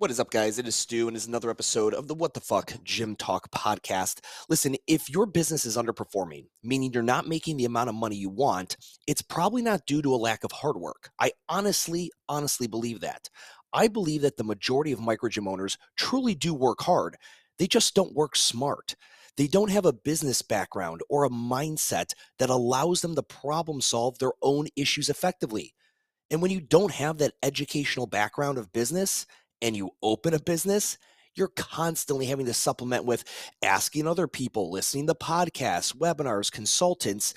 What is up, guys? It is Stu, and it's another episode of the What the Fuck Gym Talk podcast. Listen, if your business is underperforming, meaning you're not making the amount of money you want, it's probably not due to a lack of hard work. I honestly, honestly believe that. I believe that the majority of micro gym owners truly do work hard, they just don't work smart. They don't have a business background or a mindset that allows them to problem solve their own issues effectively. And when you don't have that educational background of business, and you open a business, you're constantly having to supplement with asking other people, listening to podcasts, webinars, consultants.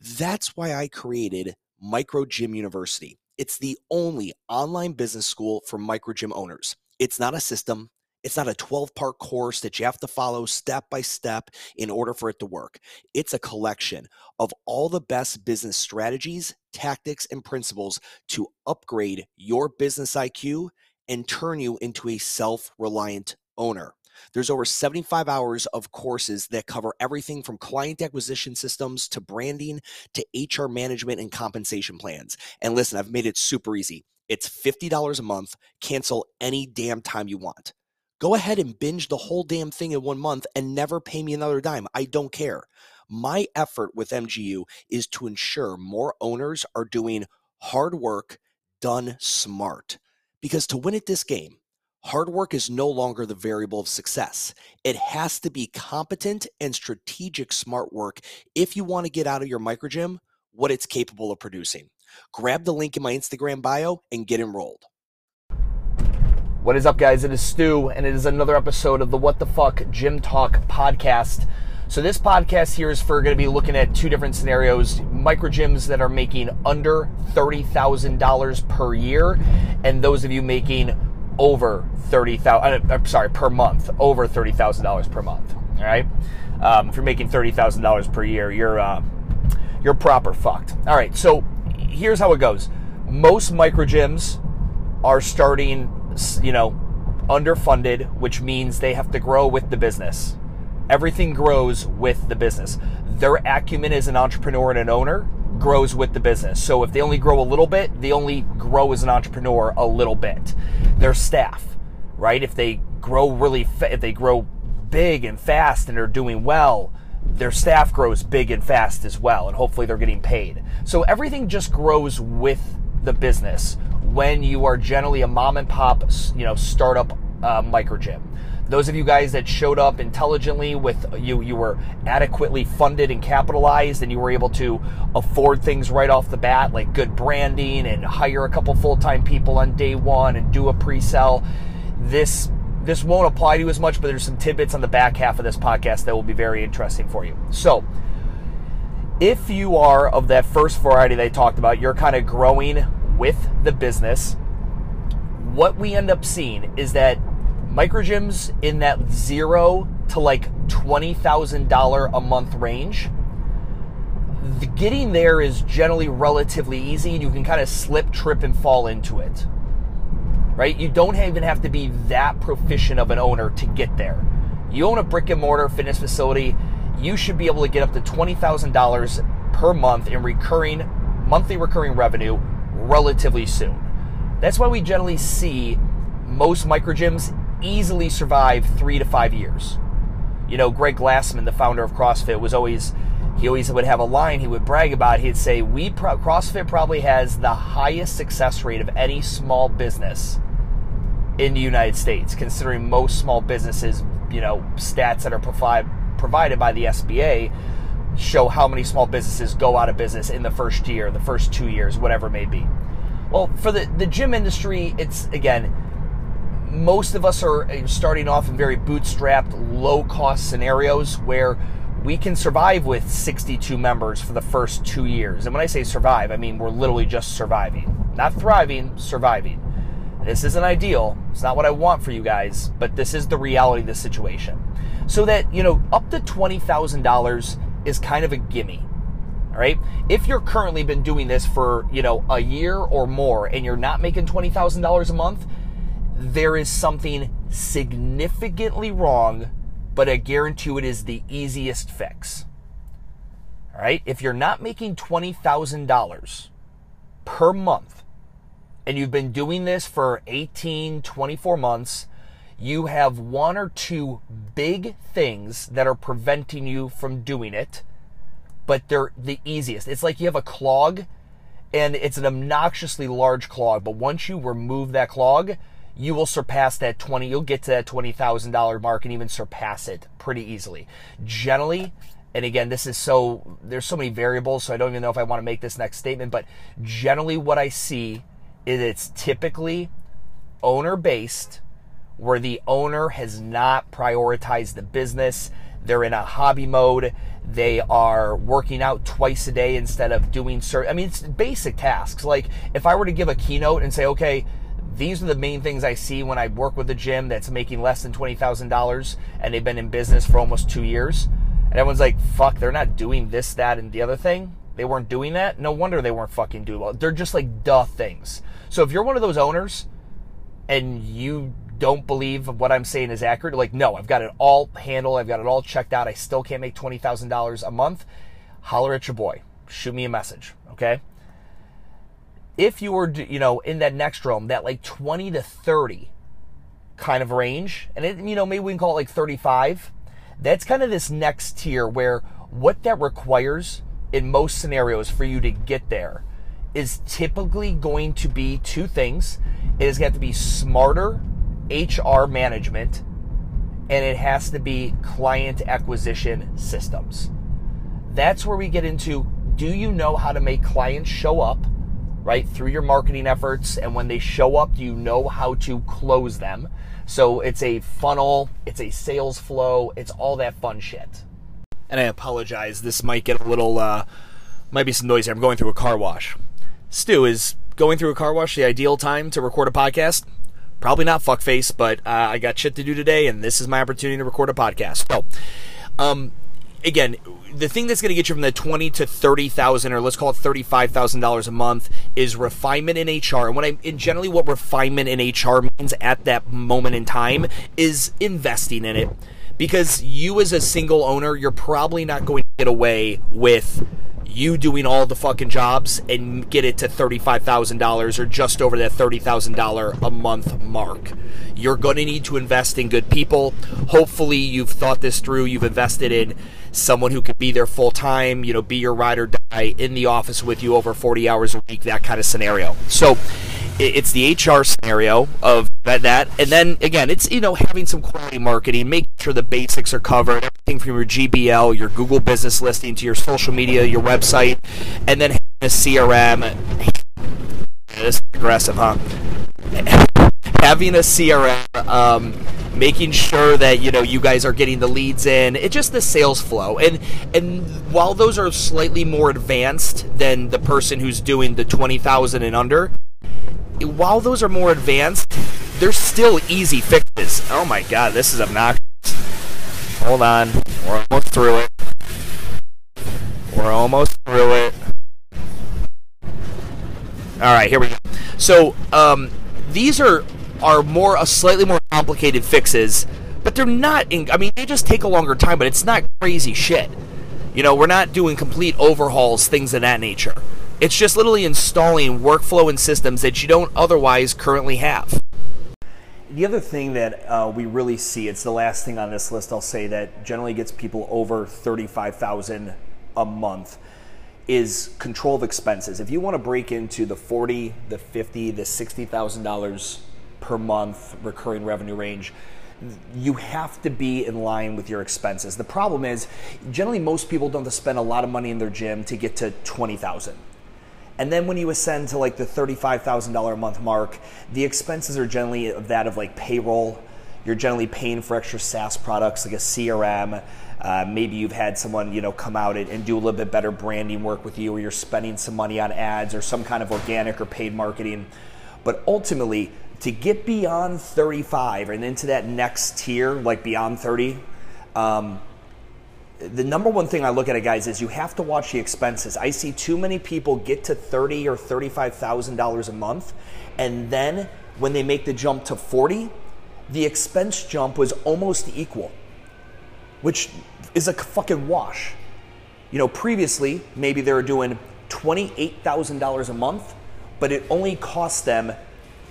That's why I created Micro Gym University. It's the only online business school for micro gym owners. It's not a system, it's not a 12 part course that you have to follow step by step in order for it to work. It's a collection of all the best business strategies, tactics, and principles to upgrade your business IQ and turn you into a self reliant owner. There's over 75 hours of courses that cover everything from client acquisition systems to branding to HR management and compensation plans. And listen, I've made it super easy. It's $50 a month, cancel any damn time you want. Go ahead and binge the whole damn thing in one month and never pay me another dime. I don't care. My effort with MGU is to ensure more owners are doing hard work done smart. Because to win at this game, hard work is no longer the variable of success. It has to be competent and strategic smart work if you want to get out of your micro gym what it's capable of producing. Grab the link in my Instagram bio and get enrolled. What is up, guys? It is Stu, and it is another episode of the What the Fuck Gym Talk podcast. So this podcast here is for going to be looking at two different scenarios: micro gyms that are making under thirty thousand dollars per year, and those of you making over thirty thousand. Uh, I'm sorry, per month, over thirty thousand dollars per month. All right. Um, if you're making thirty thousand dollars per year, you're uh, you're proper fucked. All right. So here's how it goes. Most micro gyms are starting, you know, underfunded, which means they have to grow with the business. Everything grows with the business. Their acumen as an entrepreneur and an owner grows with the business. So if they only grow a little bit, they only grow as an entrepreneur a little bit. Their staff, right? If they grow really, fa- if they grow big and fast and are doing well, their staff grows big and fast as well, and hopefully they're getting paid. So everything just grows with the business when you are generally a mom and pop, you know, startup uh, micro gym those of you guys that showed up intelligently with you you were adequately funded and capitalized and you were able to afford things right off the bat like good branding and hire a couple full-time people on day one and do a pre-sell this this won't apply to you as much but there's some tidbits on the back half of this podcast that will be very interesting for you so if you are of that first variety they talked about, you're kind of growing with the business. What we end up seeing is that micro gyms in that zero to like $20,000 a month range, the getting there is generally relatively easy and you can kind of slip, trip, and fall into it. Right? You don't even have to be that proficient of an owner to get there. You own a brick and mortar fitness facility, you should be able to get up to $20,000 per month in recurring, monthly recurring revenue relatively soon. That's why we generally see most micro gyms easily survive three to five years. You know, Greg Glassman, the founder of CrossFit, was always he always would have a line he would brag about. He'd say, "We pro- CrossFit probably has the highest success rate of any small business in the United States, considering most small businesses, you know, stats that are provide, provided by the SBA." show how many small businesses go out of business in the first year, the first two years, whatever it may be. Well, for the, the gym industry, it's again, most of us are uh, starting off in very bootstrapped, low cost scenarios where we can survive with 62 members for the first two years. And when I say survive, I mean we're literally just surviving, not thriving, surviving. This isn't ideal. It's not what I want for you guys, but this is the reality of the situation. So that, you know, up to $20,000 is kind of a gimme. All right. If you're currently been doing this for, you know, a year or more and you're not making $20,000 a month, there is something significantly wrong, but I guarantee you it is the easiest fix. All right? If you're not making $20,000 per month and you've been doing this for 18, 24 months, you have one or two big things that are preventing you from doing it, but they're the easiest. It's like you have a clog and it's an obnoxiously large clog, but once you remove that clog, you will surpass that 20 you'll get to that $20,000 mark and even surpass it pretty easily. Generally, and again, this is so there's so many variables, so I don't even know if I want to make this next statement, but generally what I see is it's typically owner based where the owner has not prioritized the business. They're in a hobby mode. They are working out twice a day instead of doing certain. I mean, it's basic tasks. Like if I were to give a keynote and say, okay, these are the main things I see when I work with a gym that's making less than $20,000 and they've been in business for almost two years. And everyone's like, fuck, they're not doing this, that, and the other thing. They weren't doing that. No wonder they weren't fucking doing well. They're just like duh things. So if you're one of those owners and you don't believe what I'm saying is accurate, like, no, I've got it all handled, I've got it all checked out, I still can't make $20,000 a month, holler at your boy. Shoot me a message, okay? If you were, you know, in that next realm, that like 20 to 30 kind of range, and it, you know, maybe we can call it like 35, that's kind of this next tier where what that requires in most scenarios for you to get there is typically going to be two things. It is going to have to be smarter HR management and it has to be client acquisition systems. That's where we get into do you know how to make clients show up, right, through your marketing efforts? And when they show up, you know how to close them? So it's a funnel, it's a sales flow, it's all that fun shit. And I apologize, this might get a little, uh, might be some noise here. I'm going through a car wash. Stu, is going through a car wash the ideal time to record a podcast? Probably not fuckface, but uh, I got shit to do today, and this is my opportunity to record a podcast. So, um, again, the thing that's going to get you from the twenty to thirty thousand, or let's call it thirty-five thousand dollars a month, is refinement in HR. And what I, in generally, what refinement in HR means at that moment in time is investing in it, because you as a single owner, you're probably not going to get away with you doing all the fucking jobs and get it to $35,000 or just over that $30,000 a month mark. You're going to need to invest in good people. Hopefully, you've thought this through. You've invested in someone who could be there full time, you know, be your ride or die in the office with you over 40 hours a week, that kind of scenario. So, it's the HR scenario of that, and then again, it's you know having some quality marketing, making sure the basics are covered, everything from your GBL, your Google Business listing to your social media, your website, and then a CRM. This is aggressive, huh? having a CRM, um, making sure that you know you guys are getting the leads in. It's just the sales flow, and and while those are slightly more advanced than the person who's doing the twenty thousand and under while those are more advanced, they're still easy fixes. Oh my god, this is obnoxious. Hold on. We're almost through it. We're almost through it. All right, here we go. So, um, these are are more a slightly more complicated fixes, but they're not. In, I mean, they just take a longer time, but it's not crazy shit. You know, we're not doing complete overhauls, things of that nature. It's just literally installing workflow and systems that you don't otherwise currently have. The other thing that uh, we really see, it's the last thing on this list I'll say that generally gets people over 35,000 a month is control of expenses. If you want to break into the 40, the 50, the $60,000 per month recurring revenue range, you have to be in line with your expenses. The problem is generally most people don't spend a lot of money in their gym to get to 20,000. And then when you ascend to like the $35,000 a month mark, the expenses are generally of that of like payroll. You're generally paying for extra SaaS products like a CRM. Uh, maybe you've had someone you know come out and, and do a little bit better branding work with you, or you're spending some money on ads or some kind of organic or paid marketing. But ultimately, to get beyond 35 and into that next tier, like beyond 30, um, the number one thing I look at it, guys, is you have to watch the expenses. I see too many people get to thirty or thirty-five thousand dollars a month, and then when they make the jump to forty, the expense jump was almost equal, which is a fucking wash. You know, previously maybe they were doing twenty-eight thousand dollars a month but it only cost them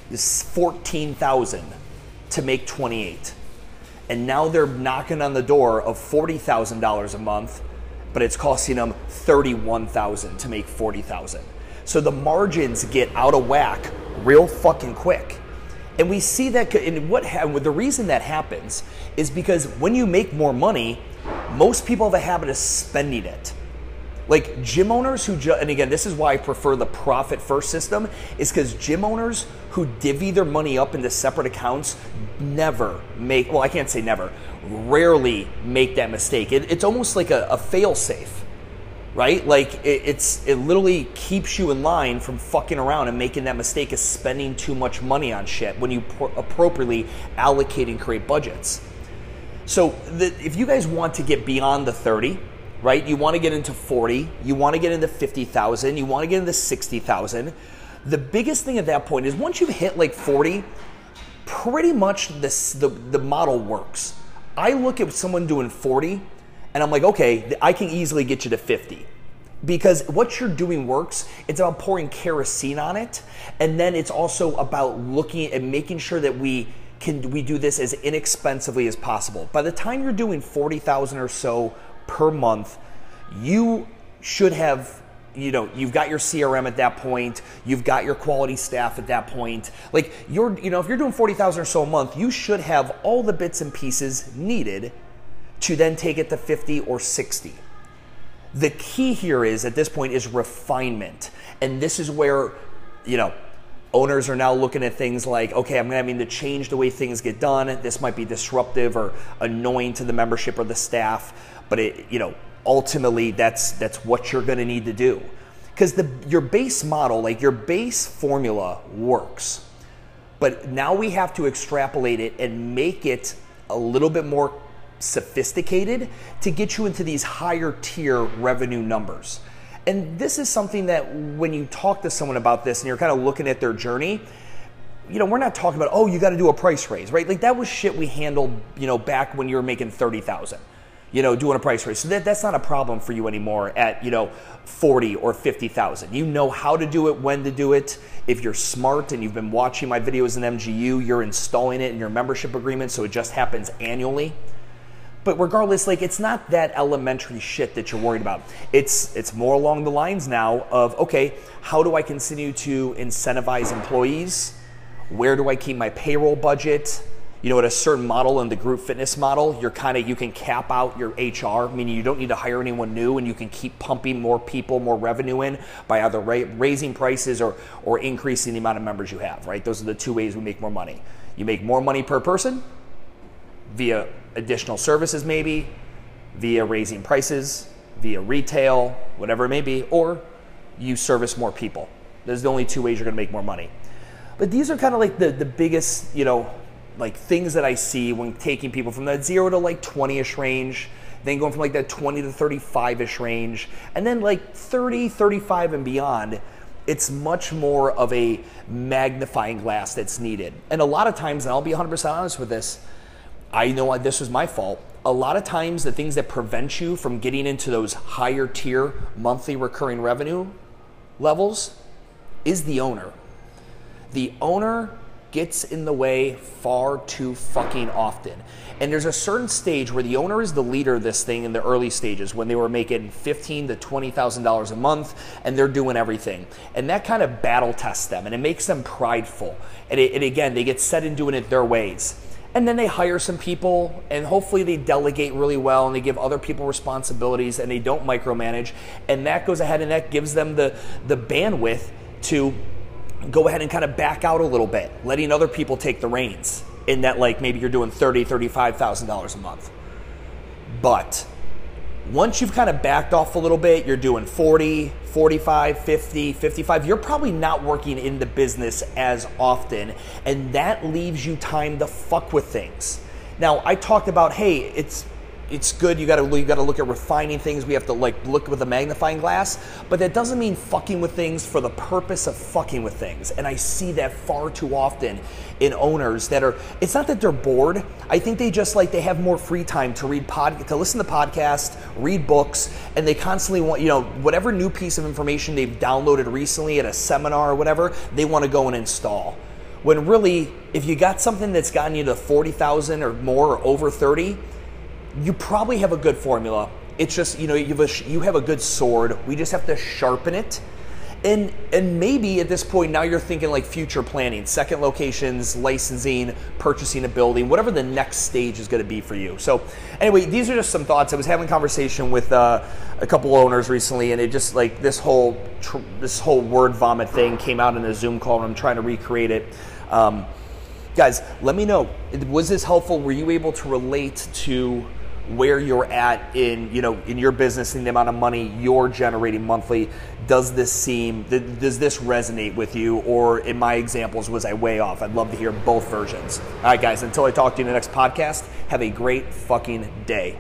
this 14,000 to make 28. And now they're knocking on the door of $40,000 a month, but it's costing them 31,000 to make 40,000. So the margins get out of whack real fucking quick. And we see that and what the reason that happens is because when you make more money, most people have a habit of spending it. Like gym owners who, ju- and again, this is why I prefer the profit first system, is because gym owners who divvy their money up into separate accounts never make, well, I can't say never, rarely make that mistake. It, it's almost like a, a fail safe, right? Like it, it's, it literally keeps you in line from fucking around and making that mistake of spending too much money on shit when you pro- appropriately allocate and create budgets. So the, if you guys want to get beyond the 30, right? You want to get into 40, you want to get into 50,000, you want to get into 60,000. The biggest thing at that point is once you've hit like 40, pretty much this, the, the model works. I look at someone doing 40 and I'm like, okay, I can easily get you to 50 because what you're doing works. It's about pouring kerosene on it, and then it's also about looking and making sure that we can we do this as inexpensively as possible. By the time you're doing forty thousand or so per month, you should have you know you've got your crm at that point you've got your quality staff at that point. Like you're you know if you're doing 40000 or so a month you should have all the bits and pieces needed to then take it to 50 or 60 the key here is at this point is refinement. And this is where you know owners are now looking at things like okay i'm going to to change the way things get done this might be disruptive or annoying to the membership or the staff but it, you know, ultimately that's that's what you're going to need to do because the your base model, like your base formula, works. But now we have to extrapolate it and make it a little bit more sophisticated to get you into these higher tier revenue numbers. And this is something that when you talk to someone about this and you're kind of looking at their journey, you know, we're not talking about, oh, you got to do a price raise, right? Like that was shit we handled, you know, back when you were making 30,000 you know, doing a price raise. So that, that's not a problem for you anymore at, you know, 40 or 50,000. You know how to do it, when to do it. If you're smart and you've been watching my videos in MGU, you're installing it in your membership agreement so it just happens annually. But regardless, like it's not that elementary shit that you're worried about. It's it's more along the lines now of okay, how do I continue to incentivize employees? Where do I keep my payroll budget? You know, at a certain model in the group fitness model, you're kind of you can cap out your HR, meaning you don't need to hire anyone new, and you can keep pumping more people, more revenue in by either ra- raising prices or or increasing the amount of members you have. Right? Those are the two ways we make more money. You make more money per person via additional services, maybe via raising prices, via retail, whatever it may be, or you service more people. Those are the only two ways you're going to make more money. But these are kind of like the the biggest, you know like things that I see when taking people from that zero to like 20 ish range, then going from like that 20 to 35 ish range, and then like 30, 35 and beyond. It's much more of a magnifying glass that's needed. And a lot of times, and I'll be 100% honest with this, I know this was my fault. A lot of times, the things that prevent you from getting into those higher tier monthly recurring revenue levels is the owner. The owner gets in the way far too fucking often. And there's a certain stage where the owner is the leader of this thing in the early stages when they were making fifteen to twenty thousand dollars a month and they're doing everything. And that kind of battle tests them and it makes them prideful. And, it, and again, they get set in doing it their ways. And then they hire some people and hopefully they delegate really well and they give other people responsibilities and they don't micromanage. And that goes ahead and that gives them the, the bandwidth to go ahead and kind of back out a little bit, letting other people take the reins in that like maybe you're doing thirty, thirty-five thousand dollars a month. But once you've kind of backed off a little bit, you're doing 40, 45, 50, 55, you're probably not working in the business as often, and that leaves you time to fuck with things. Now, I talked about, hey, it's it's good. You got to you got to look at refining things. We have to like look with a magnifying glass, but that doesn't mean fucking with things for the purpose of fucking with things. And I see that far too often in owners that are. It's not that they're bored. I think they just like they have more free time to read pod to listen to podcasts, read books, and they constantly want you know whatever new piece of information they've downloaded recently at a seminar or whatever they want to go and install. When really, if you got something that's gotten you to forty thousand or more or over thirty you probably have a good formula. It's just you know you have a, you have a good sword. We just have to sharpen it. And and maybe at this point now you're thinking like future planning, second locations, licensing, purchasing a building, whatever the next stage is going to be for you. So anyway, these are just some thoughts. I was having a conversation with uh, a couple owners recently, and it just like this whole tr- this whole word vomit thing came out in a Zoom call, and I'm trying to recreate it. Um, guys, let me know. Was this helpful? Were you able to relate to where you're at in you know in your business and the amount of money you're generating monthly does this seem does this resonate with you? Or in my examples was i way off? I'd love to hear both versions. All right guys until i talk to you in the next podcast have a great fucking day